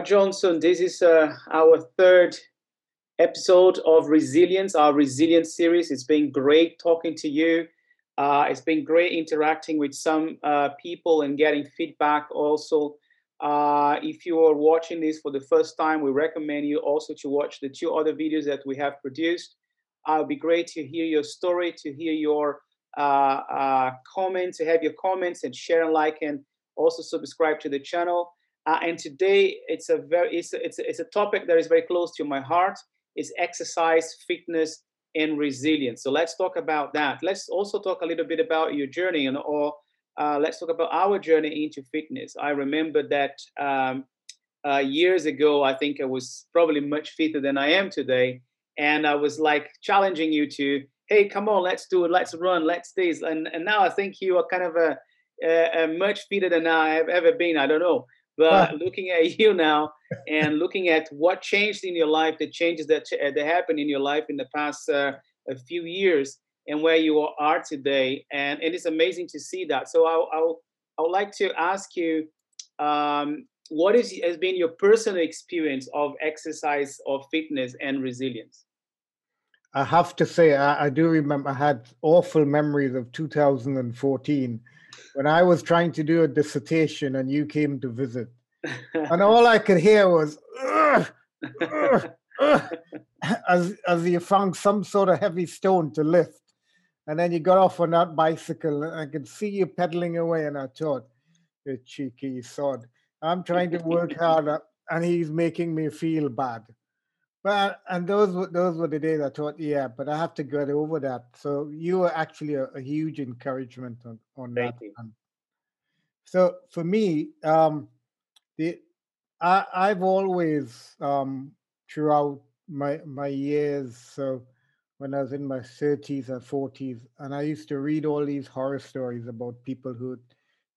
Johnson. This is uh, our third episode of Resilience, our Resilience series. It's been great talking to you. Uh, it's been great interacting with some uh, people and getting feedback also. Uh, if you are watching this for the first time, we recommend you also to watch the two other videos that we have produced. It'd be great to hear your story, to hear your uh, uh, comments, to have your comments and share and like, and also subscribe to the channel. Uh, and today it's a very it's a, it's a, it's a topic that is very close to my heart. Is exercise, fitness, and resilience. So let's talk about that. Let's also talk a little bit about your journey, and or uh, let's talk about our journey into fitness. I remember that um, uh, years ago. I think I was probably much fitter than I am today, and I was like challenging you to, hey, come on, let's do it, let's run, let's this, and and now I think you are kind of a, a, a much fitter than I have ever been. I don't know. But looking at you now and looking at what changed in your life, the changes that that happened in your life in the past uh, a few years, and where you are today, and, and it's amazing to see that. So I I I would like to ask you, um, what is has been your personal experience of exercise, of fitness, and resilience? I have to say, I, I do remember I had awful memories of 2014 when I was trying to do a dissertation and you came to visit. and all I could hear was, ugh, ugh, ugh, as, as you found some sort of heavy stone to lift. And then you got off on that bicycle, and I could see you pedaling away. And I thought, you cheeky sod. I'm trying to work hard, and he's making me feel bad. Well, and those were those were the days I thought, yeah, but I have to get over that. So you were actually a, a huge encouragement on on Thank that. you. So for me, um, the I I've always um, throughout my my years, so when I was in my thirties or forties, and I used to read all these horror stories about people who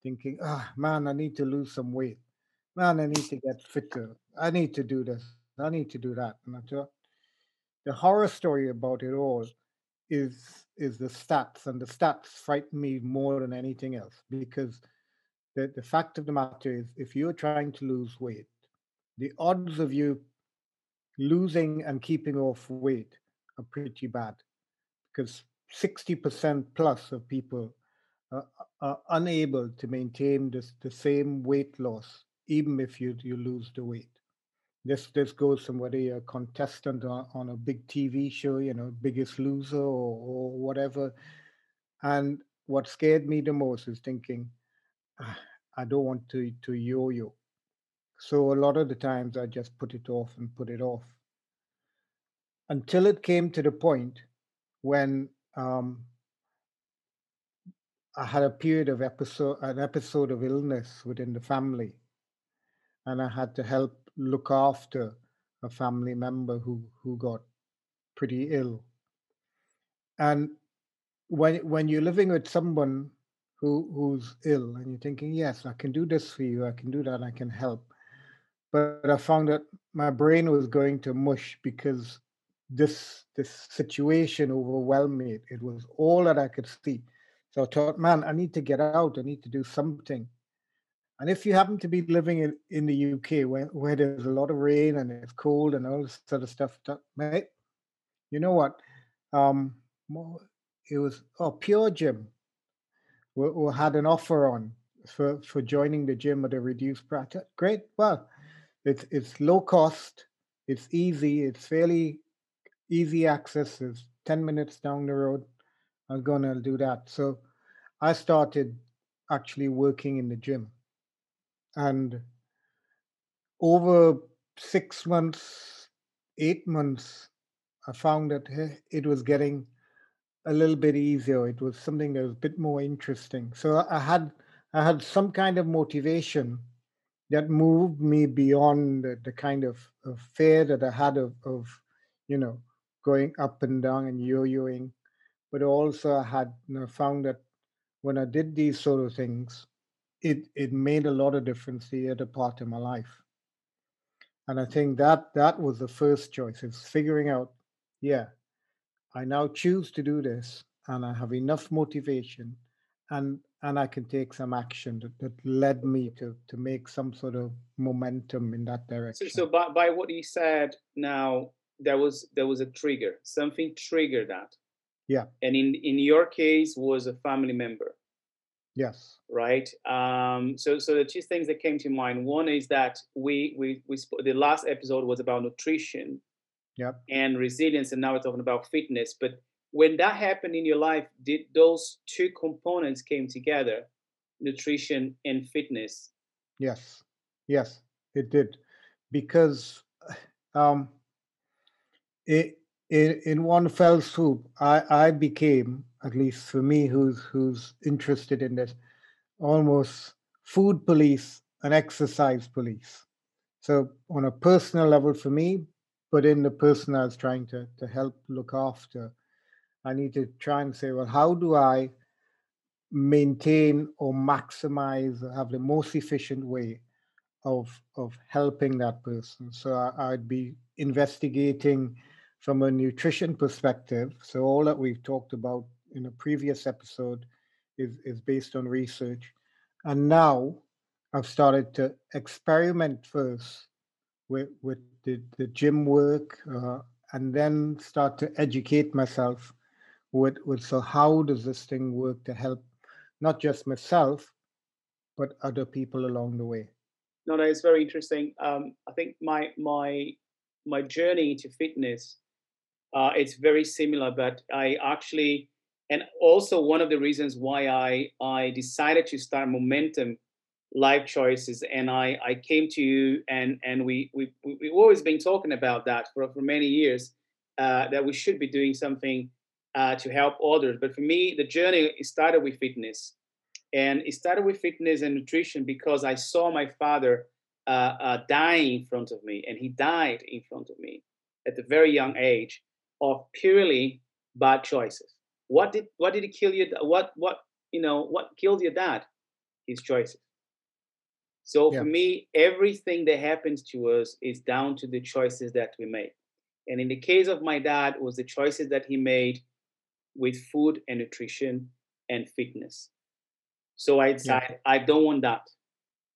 thinking, ah, man, I need to lose some weight. Man, I need to get fitter. I need to do this. I need to do that. And thought the horror story about it all is is the stats, and the stats frighten me more than anything else because the, the fact of the matter is if you're trying to lose weight, the odds of you losing and keeping off weight are pretty bad because 60% plus of people are, are unable to maintain this, the same weight loss even if you, you lose the weight. This this goes whether a contestant on, on a big TV show, you know, Biggest Loser or, or whatever. And what scared me the most is thinking, "Ah, I don't want to to yo-yo. So a lot of the times I just put it off and put it off until it came to the point when um, I had a period of episode an episode of illness within the family, and I had to help look after a family member who who got pretty ill. And when when you're living with someone who who's ill and you're thinking, yes, I can do this for you, I can do that, I can help. But I found that my brain was going to mush because this this situation overwhelmed me. It was all that I could see. So I thought, man, I need to get out. I need to do something. And if you happen to be living in, in the UK where, where there's a lot of rain and it's cold and all this sort of stuff, mate, you know what? Um, it was oh, PureGym we, we had an offer on for, for joining the gym at a reduced price. Great. Well, it's it's low cost, it's easy, it's fairly easy access. It's 10 minutes down the road. I'm gonna do that. So I started actually working in the gym. And over six months, eight months, I found that eh, it was getting a little bit easier. It was something that was a bit more interesting. So I had I had some kind of motivation that moved me beyond the, the kind of, of fear that I had of, of, you know, going up and down and yo-yoing. But also I had you know, found that when I did these sort of things, it it made a lot of difference to the other part of my life. And I think that that was the first choice. It's figuring out, yeah, I now choose to do this and I have enough motivation and and I can take some action that, that led me to to make some sort of momentum in that So, direction. so by, by what you said now, there was there was a trigger. Something triggered that. Yeah. And in in your case was a family member, yes. right? Um, so so the two things that came to mind. One is that we we we sp- the last episode was about nutrition Yep. and resilience, and now we're talking about fitness. But when that happened in your life, did those two components came together, nutrition and fitness? Yes, yes, it did, because um, it, in in one fell swoop, I I became, at least for me, who's who's interested in this, almost food police and exercise police. So on a personal level for me, but in the person I was trying to to help look after, I need to try and say, well, how do I maintain or maximize, have the most efficient way of of helping that person. So I, I'd be investigating from a nutrition perspective. So all that we've talked about in a previous episode is is based on research, and now I've started to experiment first with with the, the gym work, uh, and then start to educate myself with with so how does this thing work to help not just myself but other people along the way. No, no, it's very interesting. Um, I think my my my journey to fitness, uh, it's very similar, but I actually, and also one of the reasons why I I decided to start Momentum Life Choices, and I I came to you, and and we we we- we've always been talking about that for for many years, uh, that we should be doing something uh, to help others. But for me, the journey started with fitness and it started with fitness and nutrition because I saw my father uh, uh, dying in front of me, and he died in front of me at a very young age of purely bad choices. What did what did it kill you? What what you know what killed your dad? His choices. So Yeah. for me, everything that happens to us is down to the choices that we make. And in the case of my dad, it was the choices that he made with food and nutrition and fitness. So I decided I don't want that.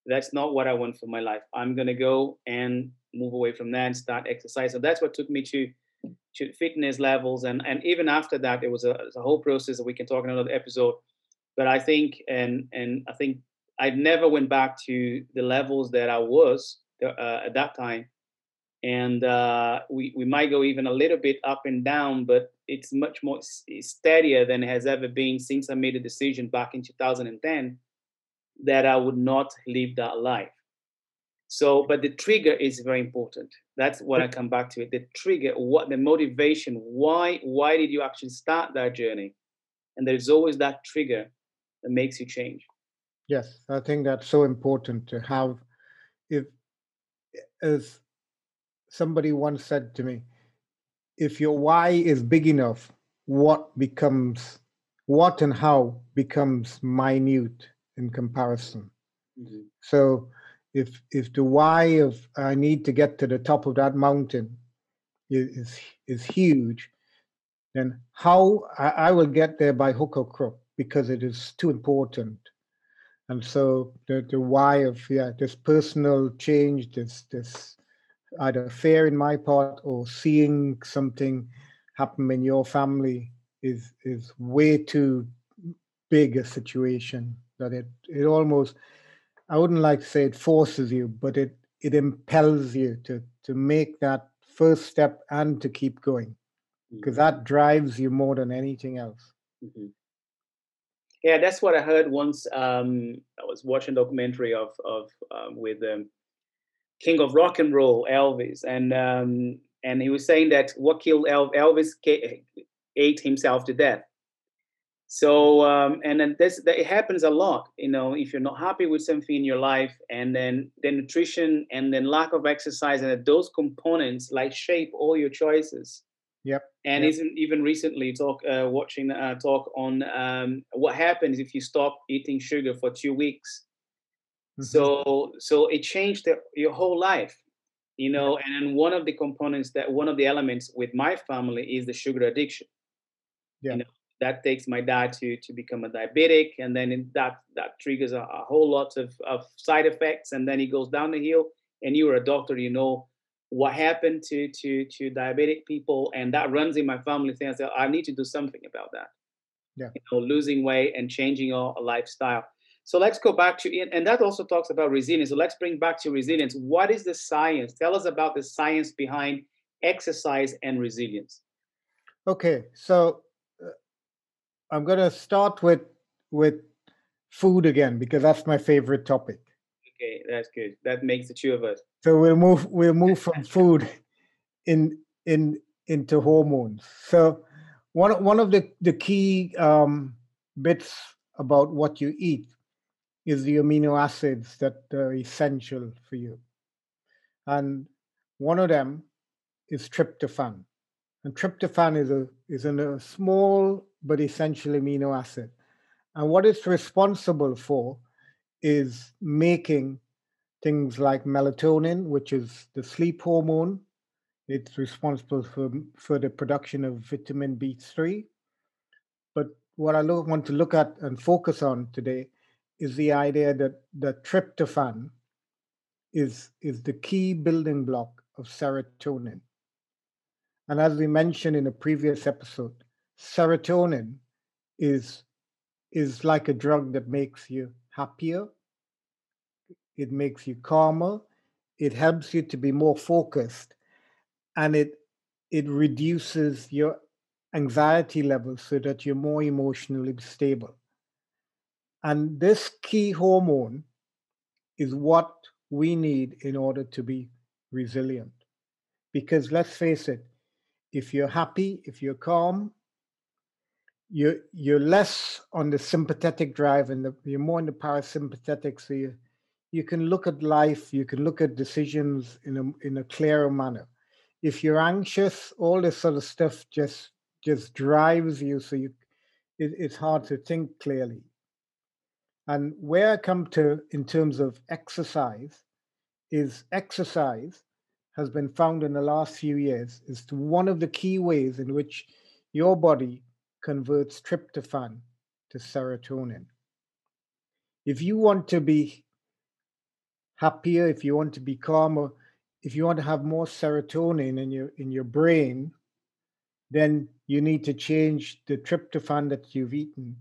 That's not what I want for my life. I'm gonna go and move away from that and start exercise. So that's what took me to to fitness levels, and and even after that, it was a, it was a whole process that we can talk in another episode. But I think and and I think I never went back to the levels that I was uh, at that time, and uh, we we might go even a little bit up and down, but it's much more steadier than it has ever been since I made a decision back in 2010 that I would not live that life. So, but the trigger is very important. That's what I come back to it. The trigger, what the motivation, why, why did you actually start that journey? And there's always that trigger that makes you change. Yes, I think that's so important to have. If, as somebody once said to me, if your why is big enough, what becomes, what and how becomes minute in comparison. Mm-hmm. So if if the why of I need to get to the top of that mountain is is, huge, then how I, I will get there by hook or crook because it is too important. And so the, the why of yeah this personal change, this this either fear in my part or seeing something happen in your family is is way too big a situation that it it almost I wouldn't like to say it forces you, but it it impels you to to make that first step and to keep going because that drives you more than anything else. Mhm. Yeah, that's what I heard once. Um, I was watching a documentary of of um, with um, King of Rock and Roll, Elvis, and um, and he was saying that what killed Elvis ate himself to death. So um, and then this that it happens a lot. You know, if you're not happy with something in your life, and then the nutrition and then lack of exercise, and those components like shape all your choices Yep. and Yep. isn't even recently talk uh, watching a talk on um, what happens if you stop eating sugar for two weeks Mhm. so so it changed the, your whole life you know and then one of the components that one of the elements with my family is the sugar addiction Yeah. you know that takes my dad to to become a diabetic, and then that that triggers a, a, whole lot of, of side effects, and then he goes down the hill. And you are a doctor, you know what happened to to to diabetic people, and that runs in my family. Thing, I said, I need to do something about that. Yeah, you know, losing weight and changing our lifestyle. So let's go back to and that also talks about resilience. So let's bring back to resilience. What is the science? Tell us about the science behind exercise and resilience. Okay, so I'm going to start with with food again because that's my favorite topic. Okay, that's good. That makes the two of us. So we'll move we'll move from food in in into hormones. So one one of the the key um, bits about what you eat is the amino acids that are essential for you, and one of them is tryptophan. And tryptophan is a is in a small but essential amino acid. And what it's responsible for is making things like melatonin, which is the sleep hormone. It's responsible for, for the production of vitamin B3. But what I lo- want to look at and focus on today is the idea that the tryptophan is, is the key building block of serotonin. And as we mentioned in a previous episode, serotonin is is like a drug that makes you happier. It makes you calmer. It helps you to be more focused. And it it reduces your anxiety levels so that you're more emotionally stable. And this key hormone is what we need in order to be resilient. Because let's face it if you're happy if you're calm you're you're less on the sympathetic drive and the, you're more in the parasympathetic. So you you can look at life you can look at decisions in a in a clearer manner. If you're anxious all this sort of stuff just just drives you. So you it, it's hard to think clearly. And where i come to in terms of exercise is exercise has been found in the last few years. Is one of the key ways in which your body converts tryptophan to serotonin. If you want to be happier, if you want to be calmer, if you want to have more serotonin in your in your brain, then you need to change the tryptophan that you've eaten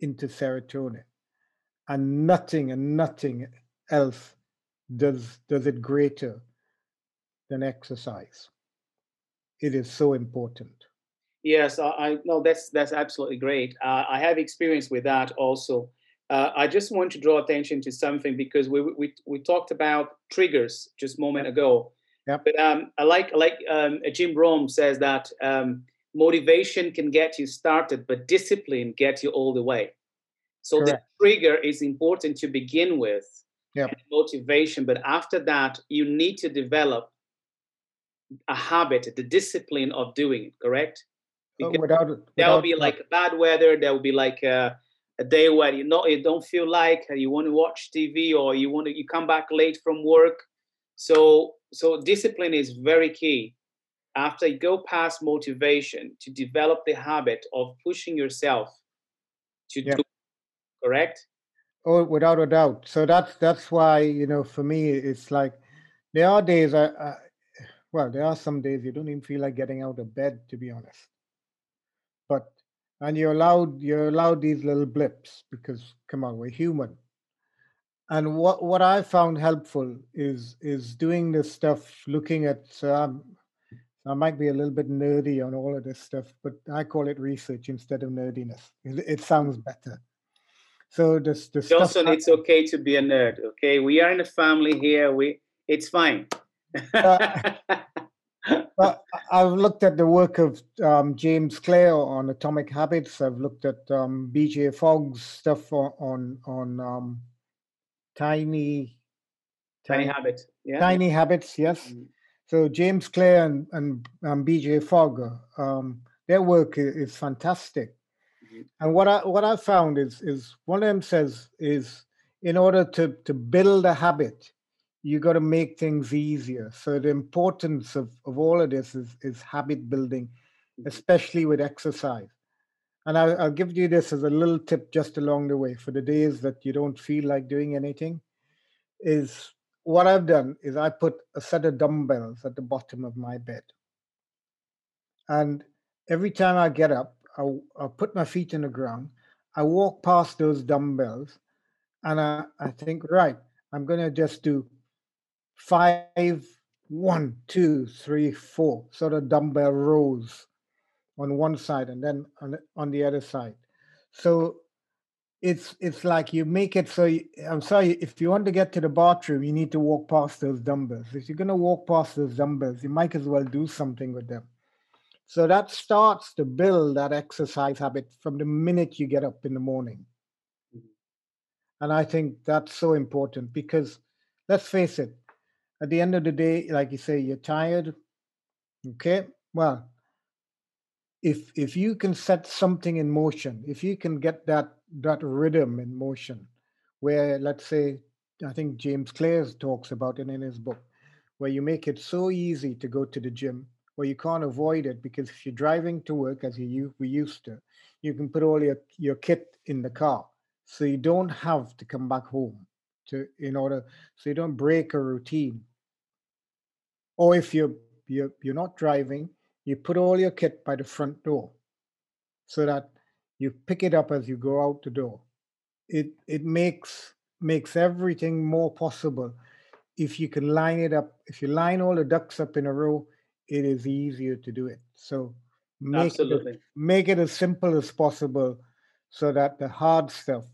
into serotonin. And nothing and nothing else does does it greater than exercise. It is so important. Yes, I, I no, that's that's absolutely great. Uh, I have experience with that also. Uh, I just want to draw attention to something because we we we talked about triggers just a moment ago. Yeah. But um, I like like um, Jim Rohn says that um, motivation can get you started, but discipline gets you all the way. So Correct. the trigger is important to begin with. Yeah. Motivation, but after that, you need to develop a habit, the discipline of doing it. Correct? Because without, without, there will be like bad weather. There will be like a, a day where you know you don't feel like uh, you want to watch TV or you want to you come back late from work. So so discipline is very key. After you go past motivation to develop the habit of pushing yourself to yeah. do correct. Oh, without a doubt. So that's that's why you know for me it's like there are days I, I well there are some days you don't even feel like getting out of bed to be honest and you're allowed you're allowed these little blips because come on we're human. And what what i found helpful is is doing this stuff looking at so I'm, i might be a little bit nerdy on all of this stuff but i call it research instead of nerdiness. It, it sounds better. So this, this johnson it's okay to be a nerd okay? We are in a family here. We it's fine. Uh, well, I've looked at the work of um, James Clear on atomic habits. I've looked at um, B.J. Fogg's stuff on on, on um, tiny, tiny, tiny habits. Yeah. Tiny habits. Yes. Mm-hmm. So James Clear and and um, B.J. Fogg, um, their work is, is fantastic. Mm-hmm. And what I what I found is is one of them says is in order to to build a habit, you got to make things easier. So the importance of, of all of this is, is habit building, mm-hmm. especially with exercise. and I'll, I'll give you this as a little tip just along the way for the days that you don't feel like doing anything. Is what I've done is I put a set of dumbbells at the bottom of my bed. And every time I get up, I'll, I'll put my feet in the ground. I walk past those dumbbells and I, I think, right, I'm going to just do five, one, two, three, four, sort of dumbbell rows on one side and then on, on the other side. So it's it's like you make it so you, I'm sorry if you want to get to the bathroom you need to walk past those dumbbells. If you're going to walk past those dumbbells, you might as well do something with them. So that starts to build that exercise habit from the minute you get up in the morning. Mm-hmm. And I think that's so important because let's face it, at the end of the day, like you say, you're tired. Okay. Well, if if you can set something in motion, if you can get that that rhythm in motion, where let's say, I think James Clear talks about it in his book, where you make it so easy to go to the gym, where you can't avoid it because if you're driving to work as you we used to, you can put all your, your kit in the car. So you don't have to come back home to in order so you don't break a routine. Or if you're you're you're not driving, you put all your kit by the front door so that you pick it up as you go out the door it it makes makes everything more possible if you can line it up if you line all the ducks up in a row it is easier to do it so make Absolutely. it make it as simple as possible so that the hard stuff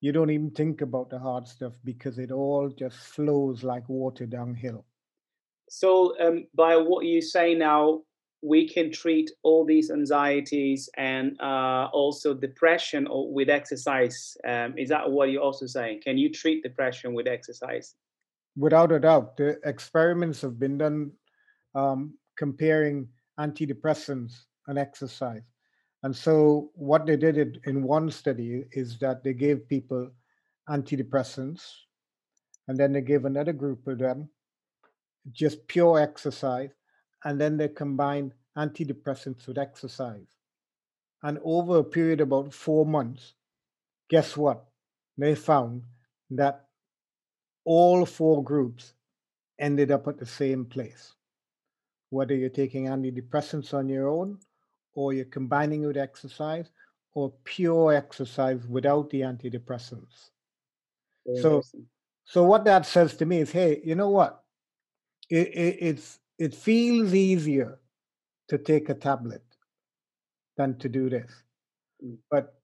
you don't even think about the hard stuff because it all just flows like water downhill so um, by what you say now we can treat all these anxieties and uh, also depression with exercise. Um, is that what you're also saying? Can you treat depression with exercise? Without a doubt. The experiments have been done um, comparing antidepressants and exercise. And so, what they did in one study is that they gave people antidepressants, and then they gave another group of them just pure exercise and then they combined antidepressants with exercise. And over a period of about four months, guess what? They found that all four groups ended up at the same place. Whether you're taking antidepressants on your own, or you're combining with exercise, or pure exercise without the antidepressants. Very so, so what that says to me is, hey, you know what? It, it, it's it feels easier to take a tablet than to do this. Mm. But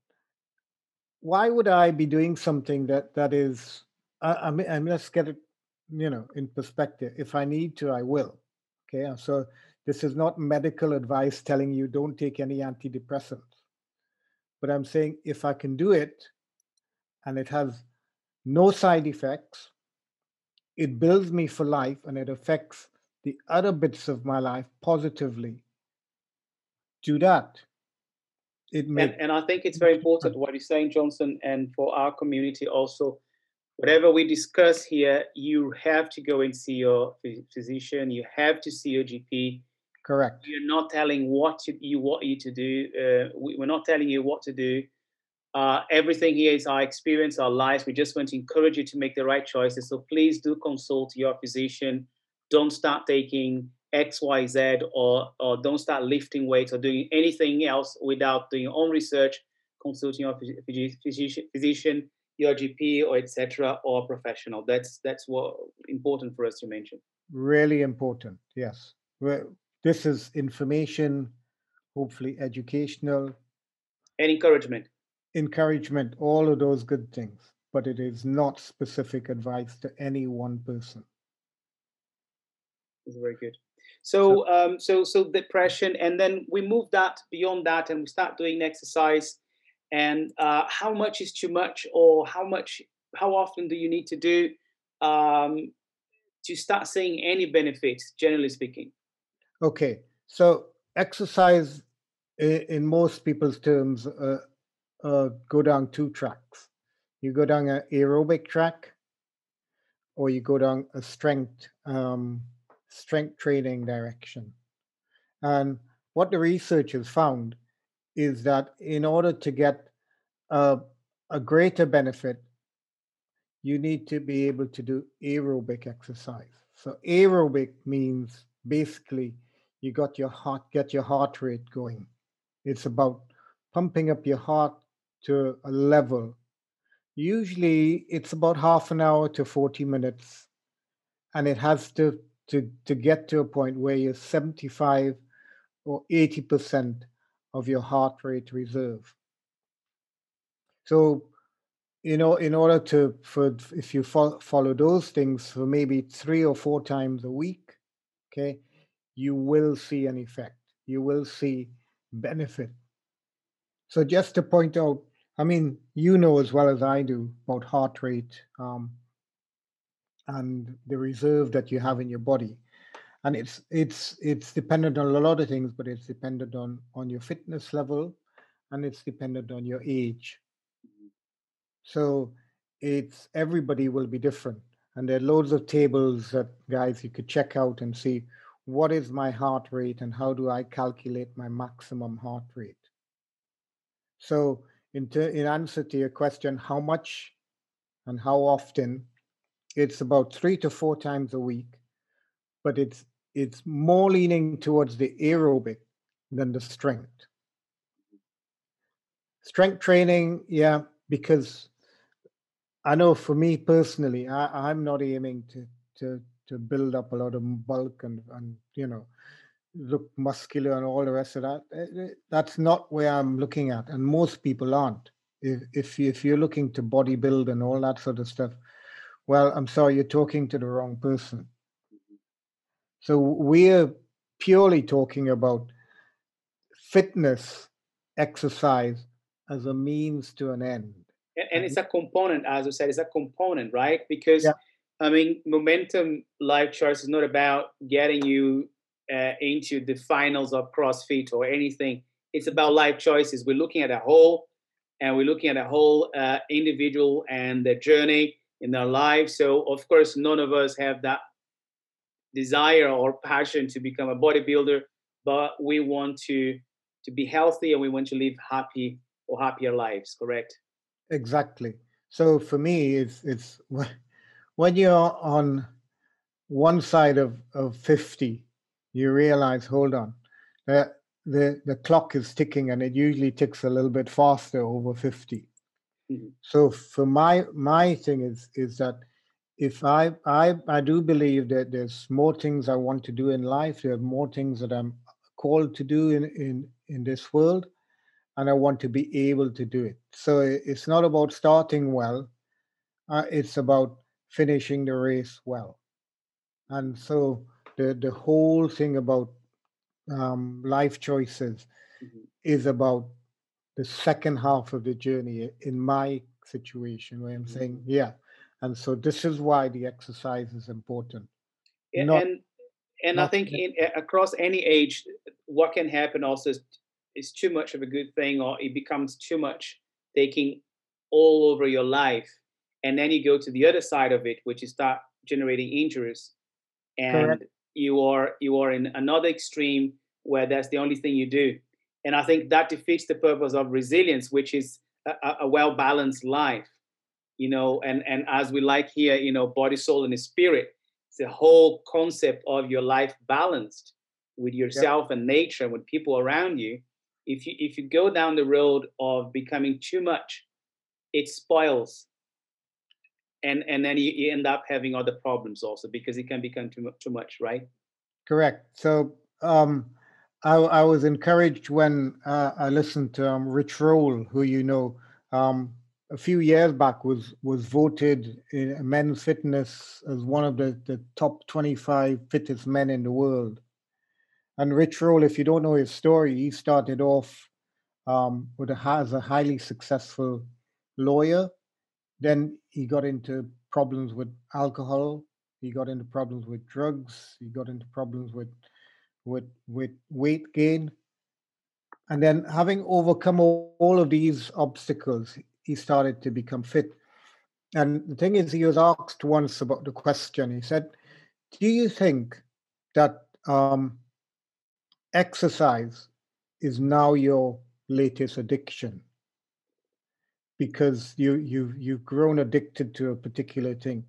why would I be doing something that that is? I, I mean, I mean, let's get it, you know, in perspective. If I need to, I will. Okay, so this is not medical advice telling you don't take any antidepressants. But I'm saying if I can do it, and it has no side effects, it builds me for life, and it affects the other bits of my life positively, do that. It may- and, and I think it's very important what you're saying, Johnson, and for our community also. Whatever we discuss here, you have to go and see your physician. You have to see your GP. Correct. You're not telling what to, you want you to do. Uh, we, are not telling you what to do. Uh, everything here is our experience, our lives. We just want to encourage you to make the right choices. So please do consult your physician don't start taking X, Y, Z, or or don't start lifting weights or doing anything else without doing your own research, consulting your physician, physician your GP, or etc., or professional. That's that's what important for us to mention. Really important, yes. This is information, hopefully educational, and encouragement. Encouragement, all of those good things, but it is not specific advice to any one person is very good. So, um, so, so depression, and then we move that beyond that, and we start doing exercise. And uh, how much is too much, or how much, how often do you need to do um, to start seeing any benefits, generally speaking? Okay, so exercise, in most people's terms, uh, uh, go down two tracks. You go down an aerobic track, or you go down a strength um, strength training direction. And what the researchers found is that in order to get a, a greater benefit, you need to be able to do aerobic exercise. So aerobic means basically you got your heart get your heart rate going. It's about pumping up your heart to a level. Usually it's about half an hour to 40 minutes. And it has to to, to get to a point where you're 75 or 80% of your heart rate reserve. So, you know, in order to, for if you fo- follow those things for maybe three or four times a week, okay, you will see an effect. You will see benefit. So, just to point out, I mean, you know as well as I do about heart rate um, and the reserve that you have in your body and it's it's it's dependent on a lot of things but it's dependent on on your fitness level and it's dependent on your age so it's everybody will be different and there are loads of tables that guys you could check out and see what is my heart rate and how do i calculate my maximum heart rate so in, in answer to your question how much and how often it's about three to four times a week but it's it's more leaning towards the aerobic than the strength. Strength training, yeah, because I know for me personally, I, I'm not aiming to to to build up a lot of bulk and and you know look muscular and all the rest of that. Eh, eh, that's not where I'm looking at, and most people aren't. If if if you're looking to bodybuild and all that sort of stuff, well, I'm sorry, you're talking to the wrong person. So we're purely talking about fitness, exercise as a means to an end. And, and it's a component, as you said, it's a component, right? Because yeah. I mean, momentum life choice is not about getting you uh, into the finals of CrossFit or anything. It's about life choices. We're looking at a whole, and we're looking at a whole uh, individual and their journey in their life. So, of course, none of us have that desire or passion to become a bodybuilder, but we want to to be healthy and we want to live happy or happier lives. Correct? Exactly. So for me, it's it's when you're on one side of of fifty, you realize, hold on, the the the clock is ticking, and it usually ticks a little bit faster over 50 mm-hmm. So for my my thing is is that if I, I I do believe that there's more things I want to do in life. There are more things that I'm called to do in in in this world, and I want to be able to do it. So it's not about starting well; uh, it's about finishing the race well. And so the the whole thing about um, life choices mm-hmm. is about the second half of the journey. In my situation, where I'm mm-hmm. saying, yeah and so this is why the exercise is important and not, and, and i think in, across any age what can happen also is, is too much of a good thing or it becomes too much taking all over your life and then you go to the other side of it which is start generating injuries and Correct. you are you are in another extreme where that's the only thing you do and i think that defeats the purpose of resilience which is a, a well balanced life you know, and and as we like here, you know, body, soul, and spirit. It's the whole concept of your life balanced with yourself and nature, and with people around you. If you if you go down the road of becoming too much, it spoils, and and then you, you end up having other problems also because it can become too much, too much, right? Correct. So. um I, I was encouraged when uh, I listened to um, Rich Roll, who you know, um, a few years back was was voted in men's fitness as one of the, the top 25 fittest men in the world. And Rich Roll, if you don't know his story, he started off um, with a, as a highly successful lawyer. Then he got into problems with alcohol. He got into problems with drugs. He got into problems with with with weight gain. And then having overcome all, of these obstacles, he started to become fit. And the thing is, he was asked once about the question. He said, Do you think that um, exercise is now your latest addiction because you you you've grown addicted to a particular thing.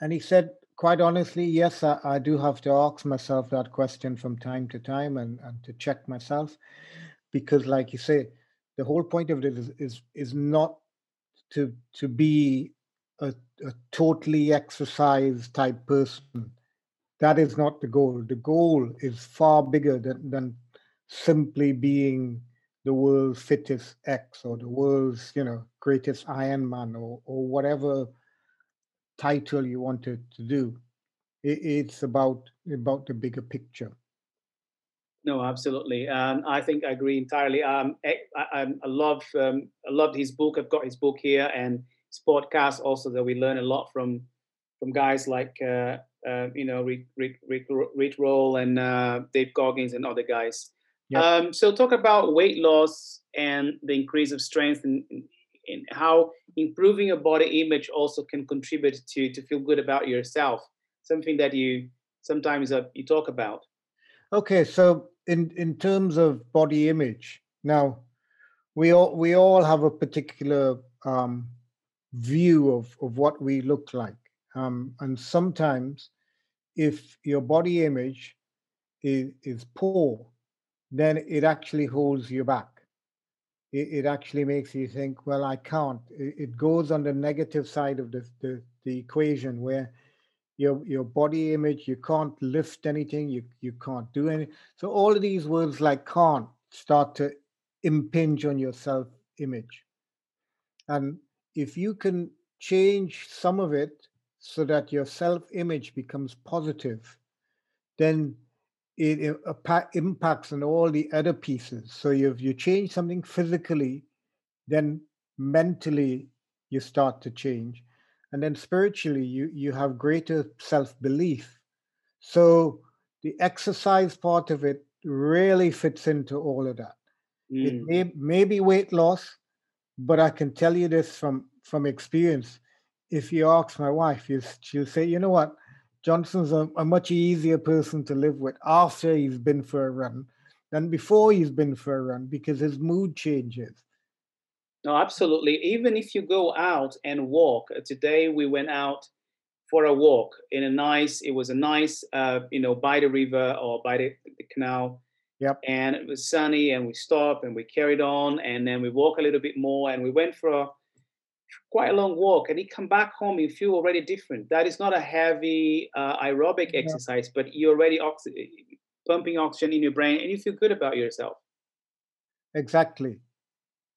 And he said quite honestly yes I, I do have to ask myself that question from time to time and, and to check myself. Because like you say the whole point of it is is, is not to to be a, a totally exercise type person. That is not the goal. The goal is far bigger than, than simply being the world's fittest X or the world's, you know, greatest Iron Man or, or whatever title you wanted to do. It, it's about about the bigger picture. No, absolutely. Um, I think I agree entirely. Um, I, I, I love um, I loved his book. I've got his book here and his podcast also that we learn a lot from from guys like uh, uh, you know Rick Rick Rick, Rick Roll and uh, Dave Goggins and other guys. Yep. Um, so talk about weight loss and the increase of strength and, and how improving your body image also can contribute to to feel good about yourself. Something that you sometimes uh, you talk about. Okay, so in in terms of body image, now we all we all have a particular um, view of of what we look like, um, and sometimes if your body image is is poor, then it actually holds you back. It, it actually makes you think, well, I can't. It, it goes on the negative side of the, the, the equation where your your body image, you can't lift anything, you you can't do anything. So all of these words like can't start to impinge on your self-image. And if you can change some of it so that your self-image becomes positive, then it, it impacts on all the other pieces. So if you change something physically, then mentally you start to change, and then spiritually you you have greater self belief. So the exercise part of it really fits into all of that. Mm. It may, may be weight loss, but I can tell you this from from experience. If you ask my wife, she'll say, you know what, Johnson's a, a, much easier person to live with after he's been for a run than before he's been for a run because his mood changes. No, absolutely. Even if you go out and walk, uh, today we went out for a walk in a nice, it was a nice, uh, you know, by the river or by the, the canal. Yep. And it was sunny and we stopped and we carried on and then we walk a little bit more and we went for a, quite a long walk and you come back home you feel already different that is not a heavy uh, aerobic yeah. exercise but you're already oxy- pumping oxygen in your brain and you feel good about yourself exactly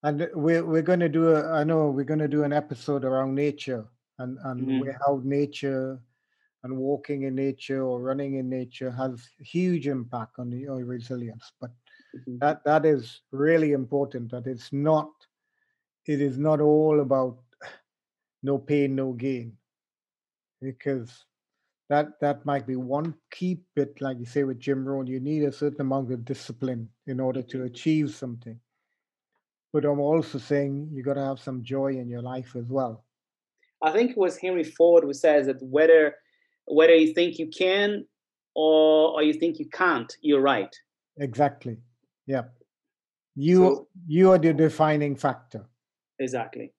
and we're, we're going to do a i know we're going to do an episode around nature and and mm-hmm. how nature and walking in nature or running in nature has huge impact on your resilience but mm-hmm. that that is really important that it's not it is not all about no pain, no gain, because that that might be one key bit, like you say with Jim Rohn. You need a certain amount of discipline in order to mm-hmm. achieve something. But I'm also saying you got to have some joy in your life as well. I think it was Henry Ford who says that whether whether you think you can or or you think you can't, you're right. Exactly. Yeah. You so, you are the defining factor. Exactly.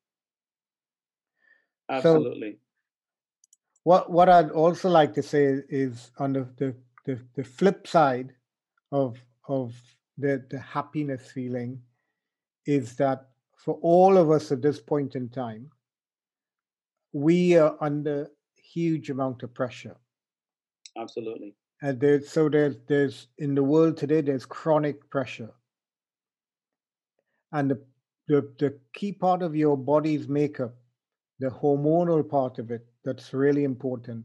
Absolutely. So what what I'd also like to say is on the the, the, the flip side of of the, the happiness feeling is that for all of us at this point in time, we are under huge amount of pressure. Absolutely. And there's so there's there's in the world today there's chronic pressure. And the the, the key part of your body's makeup, the hormonal part of it that's really important,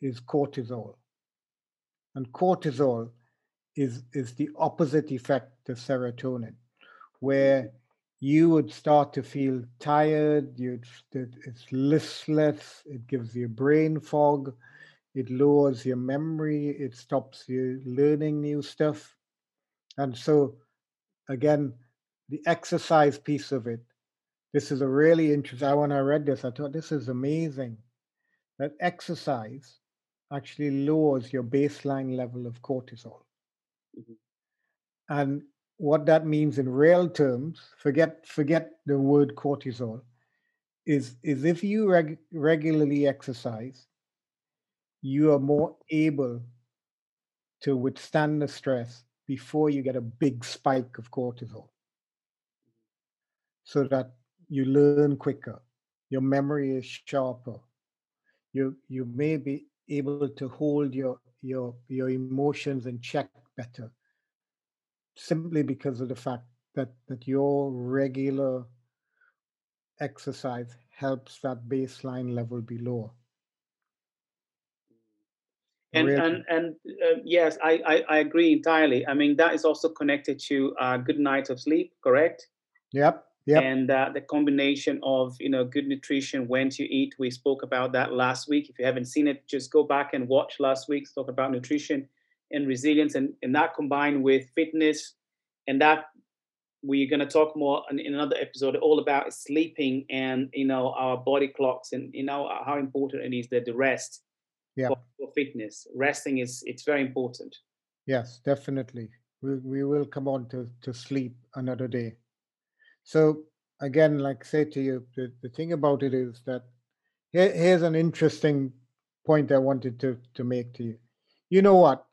is cortisol. And cortisol is, is the opposite effect to serotonin, where you would start to feel tired, you'd, it's listless, it gives you brain fog, it lowers your memory, it stops you learning new stuff. And so, again, the exercise piece of it. This is a really interesting. When I read this, I thought this is amazing. That exercise actually lowers your baseline level of cortisol. Mm-hmm. And what that means in real terms, forget forget the word cortisol, is is if you reg- regularly exercise, you are more able to withstand the stress before you get a big spike of cortisol. So that you learn quicker, your memory is sharper, you you may be able to hold your your your emotions in check better simply because of the fact that that your regular exercise helps that baseline level be lower. And Really? and and uh, yes I, I i agree entirely. I mean that is also connected to a good night of sleep correct? Yep yep. And uh, the combination of you know good nutrition when to eat we spoke about that last week. If you haven't seen it just go back and watch last week's talk about nutrition and resilience and, and that combined with fitness. And that we're going to talk more in, in another episode all about sleeping and you know our body clocks and you know how important it is that the rest yeah. for, for fitness resting is it's very important. Yes definitely. We, we will come on to to sleep another day so again like I say to you the, the thing about it is that here, here's an interesting point i wanted to to make to you. You know what?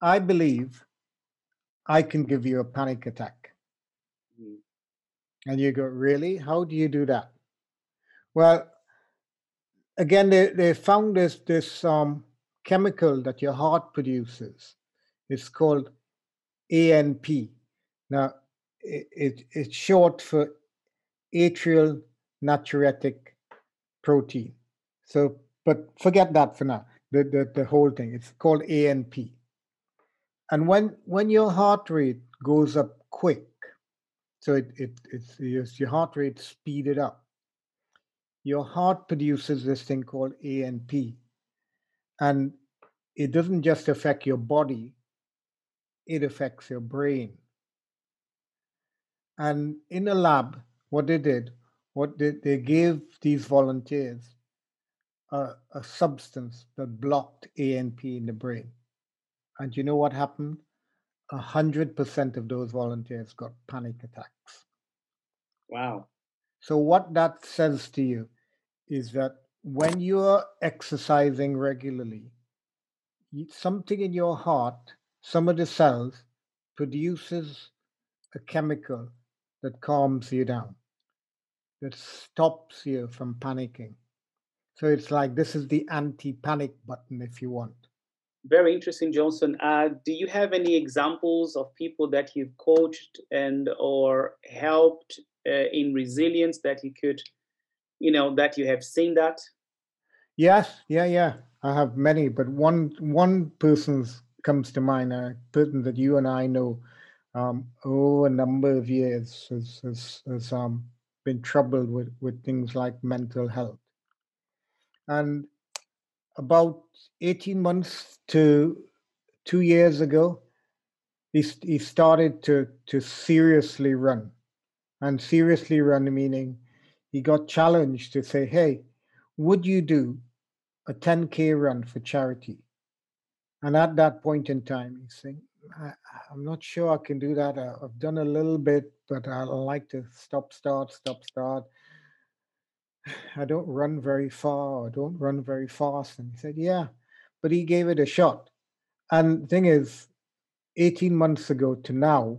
I believe i can give you a panic attack. Mm. and you go really? How do you do that? Well again they, they found this this um, chemical that your heart produces. It's called anp now it, it, it's short for atrial natriuretic protein. So but forget that for now the, the, the whole thing. It's called anp and when when your heart rate goes up quick so it, it it's your heart rate speeded up your heart produces this thing called anp and it doesn't just affect your body it affects your brain and in a lab what they did what they, they gave these volunteers a, a substance that blocked anp in the brain. And you know what happened? A hundred percent of those volunteers got panic attacks. Wow. So what that says to you is that when you're exercising regularly something in your heart some of the cells produces a chemical that calms you down that stops you from panicking so it's like this is the anti-panic button if you want very interesting johnson uh, do you have any examples of people that you've coached and or helped uh, in resilience that you could you know that you have seen that Yes, yeah, yeah. I have many, but one one person's comes to mind. A person that you and I know um, over a number of years has, has, has um, been troubled with, with things like mental health. And about 18 months to two years ago, he, he started to, to seriously run. And seriously run meaning he got challenged to say, hey, would you do a 10K run for charity? And at that point in time, he's saying, I, I'm not sure I can do that. I, I've done a little bit, but I like to stop, start, stop, start. I don't run very far. I don't run very fast. And he said, Yeah, but he gave it a shot. And the thing is, 18 months ago to now,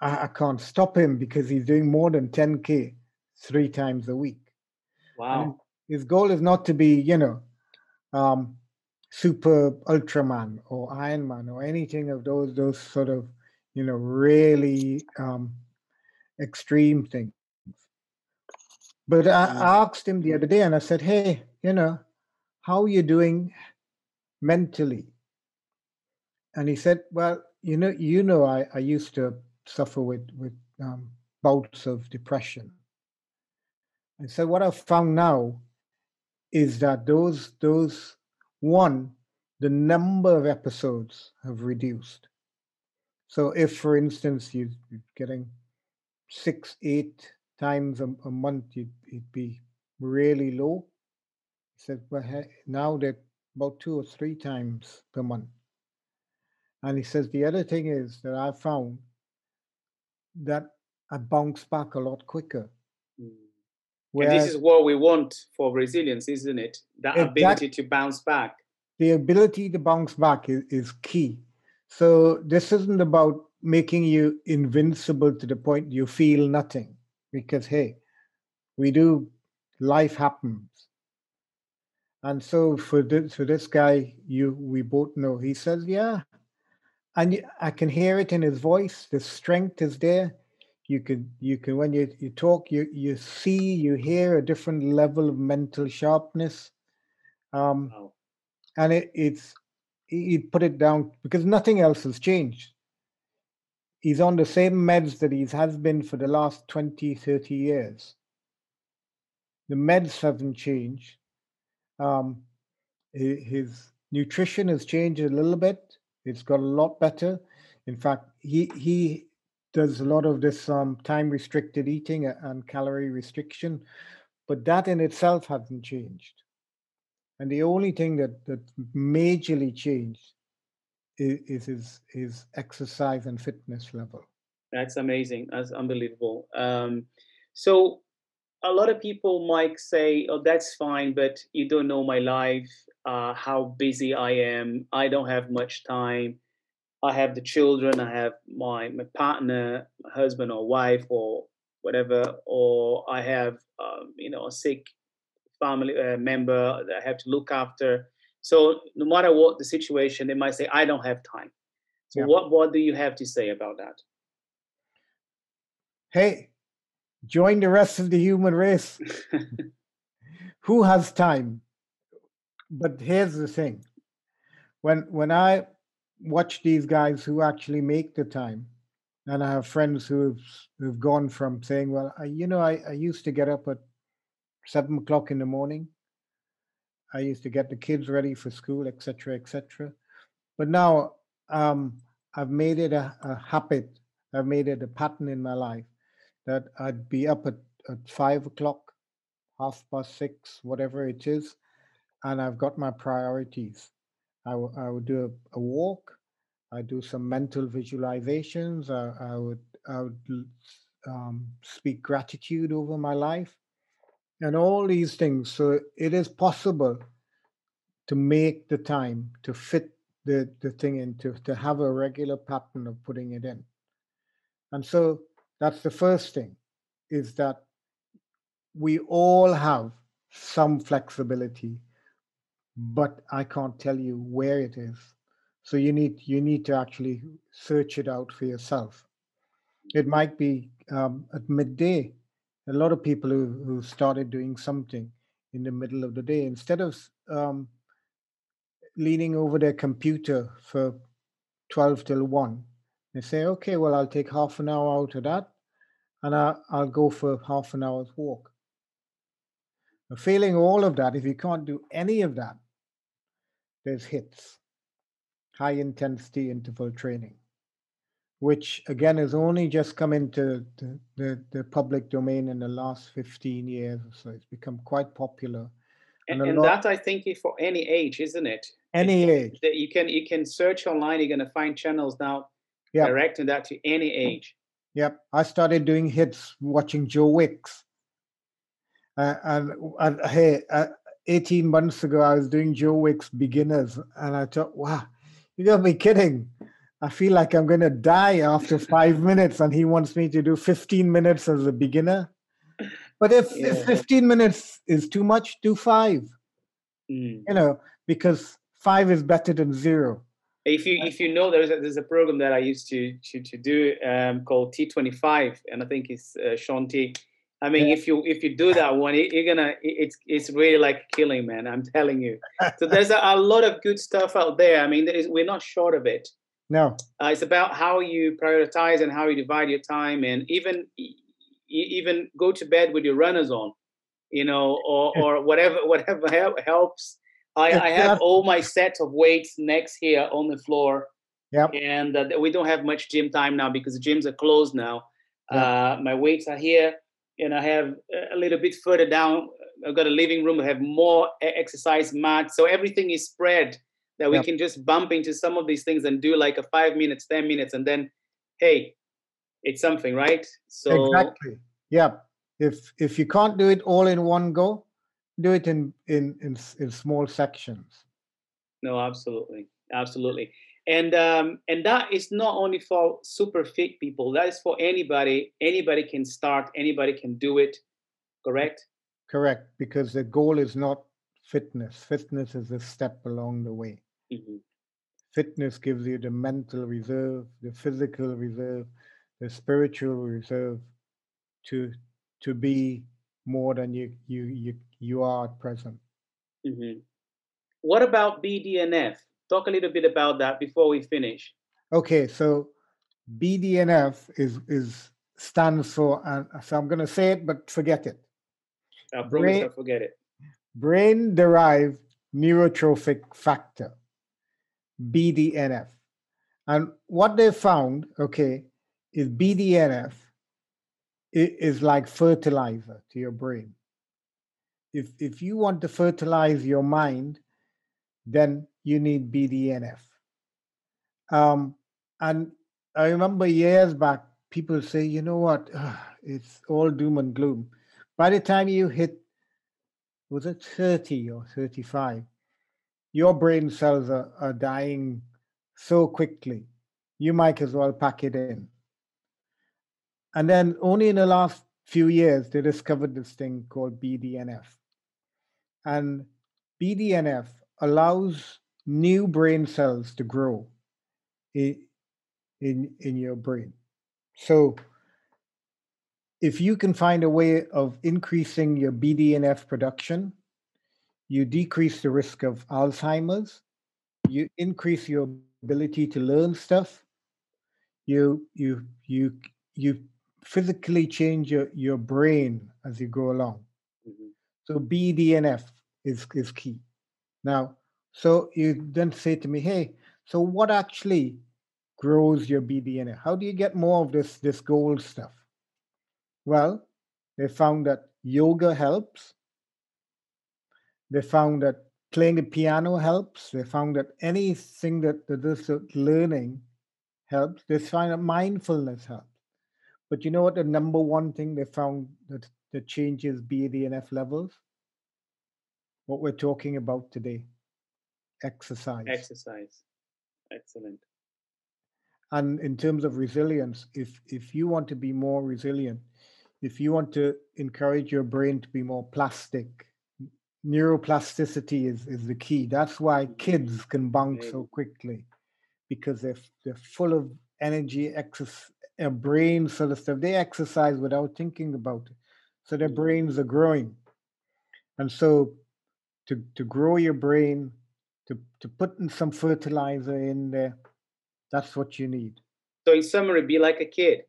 I, I can't stop him because he's doing more than 10K three times a week. And wow his goal is not to be, you know, um, super Ultraman or Iron Man or anything of those those sort of, you know, really um, extreme things. But I. I asked him the other day, and I said, "Hey, you know, how are you doing mentally?" And he said, "Well, you know, you know, I, I used to suffer with with um, bouts of depression." And so what I've found now is that those those one the number of episodes have reduced. So if, for instance, you, you're getting six, eight times a, a month, you'd, it'd be really low. He said, well, now they're about two or three times per month. And he says the other thing is that I found that I bounce back a lot quicker. And this is what we want for resilience, isn't it? That ability to bounce back. The ability to bounce back is, is key. So this isn't about making you invincible to the point you feel nothing, because hey, we do life happens. And so for this, for this guy, you we both know. He says, "Yeah, and I can hear it in his voice. The strength is there. You can you can when you you talk, you you see, you hear a different level of mental sharpness. Um, wow. and it, it's he put it down because nothing else has changed. He's on the same meds that he has been for the last 20, 30 years. The meds haven't changed. Um, his nutrition has changed a little bit. It's got a lot better. In fact, he he does a lot of this um, time restricted eating and calorie restriction, but that in itself hasn't changed. And the only thing that that majorly changed is, is his his exercise and fitness level. That's amazing. That's unbelievable. Um, so a lot of people might say, "Oh, that's fine," but you don't know my life, uh, how busy I am. I don't have much time. I have the children. I have my my partner, my husband or wife or whatever, or I have um, you know a sick family uh, member that I have to look after. So no matter what the situation, they might say, "I don't have time." So yeah. what what do you have to say about that? Hey, join the rest of the human race. Who has time? But here's the thing. When when I watch these guys who actually make the time, and I have friends who've who've gone from saying, "Well, I, you know, I, I used to get up at seven o'clock in the morning. I used to get the kids ready for school, etc., etc. But now um, I've made it a, a habit. I've made it a pattern in my life that I'd be up at, at five o'clock, half past six, whatever it is, and I've got my priorities. I, w- I would do a, a walk, I do some mental visualizations. I, I would I would um, speak gratitude over my life, and all these things. So it is possible to make the time to fit the the thing into to have a regular pattern of putting it in, and so that's the first thing, is that we all have some flexibility, but I can't tell you where it is. So you need you need to actually search it out for yourself. It might be um, at midday. A lot of people who, who started doing something in the middle of the day instead of um, leaning over their computer for 12 till 1 they say, okay, well, I'll take half an hour out of that and I, I'll go for half an hour's walk. failing all of that, if you can't do any of that, there's hits, high intensity interval training, which again has only just come into the, the, the, public domain in the last 15 years or so. It's become quite popular. And, and, and lot, that I think is for any age, isn't it? Any age. That You can you can search online, you're gonna find channels now yep. directing that to any age. Yep, I started doing hits watching Joe Wicks. Uh, and, and hey, uh, 18 months ago, I was doing Joe Wicks beginners, and I thought, wow, you gotta be kidding. I feel like I'm gonna die after five minutes, and he wants me to do 15 minutes as a beginner. But if, yeah. if 15 minutes is too much, do five. Mm. You know, because five is better than zero if you if you know there's a, there's a program that I used to to to do um, called T25, and I think it's uh, Shaun T. I mean, yeah. if you if you do that one, it, you're gonna it's it's really like killing, man. I'm telling you. So there's a, a lot of good stuff out there. I mean, we're not short of it. No, uh, it's about how you prioritize and how you divide your time, and even even go to bed with your runners on, you know, or or whatever whatever helps I, I have all my sets of weights next here on the floor. Yep. And uh, we don't have much gym time now because the gyms are closed now. Yep. Uh, my weights are here, and I have a little bit further down. I've got a living room. I have more exercise mats, so everything is spread that we yep. can just bump into some of these things and do like a five minutes, ten minutes, and then, hey, it's something, right? So exactly. Yeah. If if you can't do it all in one go, do it in in in, in small sections. No, absolutely, absolutely, and um, and that is not only for super fit people. That is for anybody. Anybody can start. Anybody can do it. Correct. Correct, because the goal is not fitness. Fitness is a step along the way. Mm-hmm. Fitness gives you the mental reserve, the physical reserve, the spiritual reserve to to be more than you you you you are at present. Mm-hmm. What about BDNF? Talk a little bit about that before we finish. Okay, so BDNF is is stands for, and so I'm going to say it, but forget it. I promise brain, I forget it. Brain derived neurotrophic factor, BDNF. And what they found, okay, is BDNF is like fertilizer to your brain. If, if you want to fertilize your mind, then you need BDNF. Um, and I remember years back, people say, you know what, Ugh, it's all doom and gloom. By the time you hit, was it 30 or 35, your brain cells are, are dying so quickly, you might as well pack it in. And then only in the last few years, they discovered this thing called BDNF. And BDNF allows new brain cells to grow in, in, in your brain. So if you can find a way of increasing your BDNF production, you decrease the risk of Alzheimer's, you increase your ability to learn stuff, you you you you physically change your, your brain as you go along. Mm-hmm. So BDNF is, is key. Now, so you then say to me, hey, so what actually grows your BDNF? How do you get more of this, this gold stuff? Well, they found that yoga helps. They found that playing the piano helps. They found that anything that, that is learning helps. They find that mindfulness helps. But you know what? The number one thing they found that, that changes BDNF levels? What we're talking about today exercise. Exercise. Excellent. And in terms of resilience, if if you want to be more resilient, if you want to encourage your brain to be more plastic, neuroplasticity is, is the key. That's why kids can bunk so quickly because they're they're full of energy, excess, a brain sort of stuff. They exercise without thinking about it. So their mm. brains are growing. And so to to grow your brain, to, to put in some fertilizer in there, that's what you need. So in summary, be like a kid.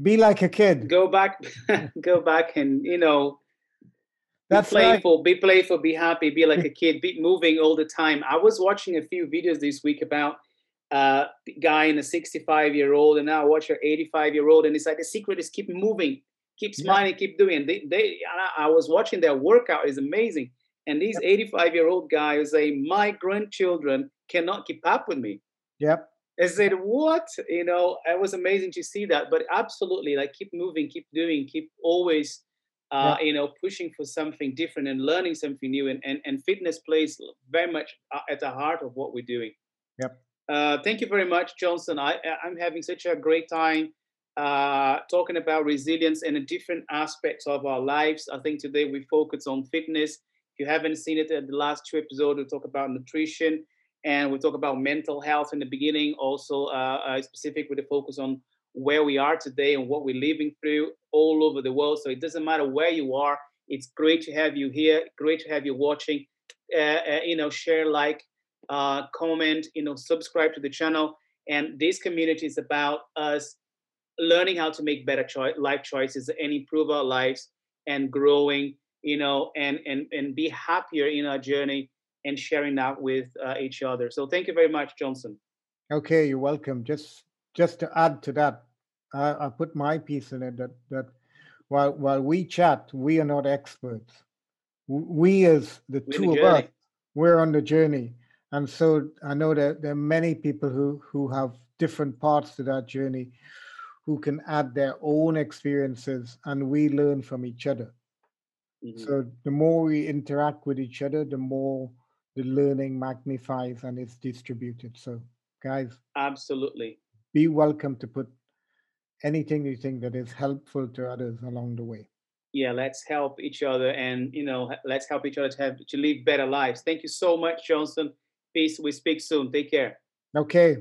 Be like a kid. Go back go back and you know that's be playful, right. be playful, be happy, be like a kid, be moving all the time. I was watching a few videos this week about uh, guy and a 65 year old, and now watch your 85 year old, and it's like the secret is keep moving, keep smiling, yeah. keep doing. They, they, I was watching their workout is amazing, and these 85 year old guys say, my grandchildren cannot keep up with me. Yep. I said, what? You know, it was amazing to see that. But absolutely, like keep moving, keep doing, keep always, uh, you know, pushing for something different and learning something new. And, and, and fitness plays very much uh, at the heart of what we're doing. Yep. Uh, thank you very much, Johnson. I, I'm having such a great time uh, talking about resilience and the different aspects of our lives. I think today we focus on fitness. You haven't seen it at the last two episodes, we talk about nutrition and we talk about mental health in the beginning, also uh, uh, specific with a focus on where we are today and what we're living through all over the world. So it doesn't matter where you are. It's great to have you here. Great to have you watching. Uh, uh, you know, share, like, uh, comment, you know, subscribe to the channel. And this community is about us learning how to make better choi- life choices and improve our lives and growing, you know, and and and be happier in our journey and sharing that with uh, each other. So thank you very much, Johnson. Okay, you're welcome. Just just to add to that, I, I put my piece in it that that while while we chat, we are not experts. We as the we're two the of us, we're on the journey and so I know that there are many people who who have different parts to that journey, who can add their own experiences and we learn from each other. Mhm. So the more we interact with each other, the more the learning magnifies and is distributed. So guys, Absolutely. be welcome to put anything you think that is helpful to others along the way. Yeah, let's help each other and you know, let's help each other to have to live better lives. Thank you so much, Johnson. Peace. We speak soon. Take care. Okay,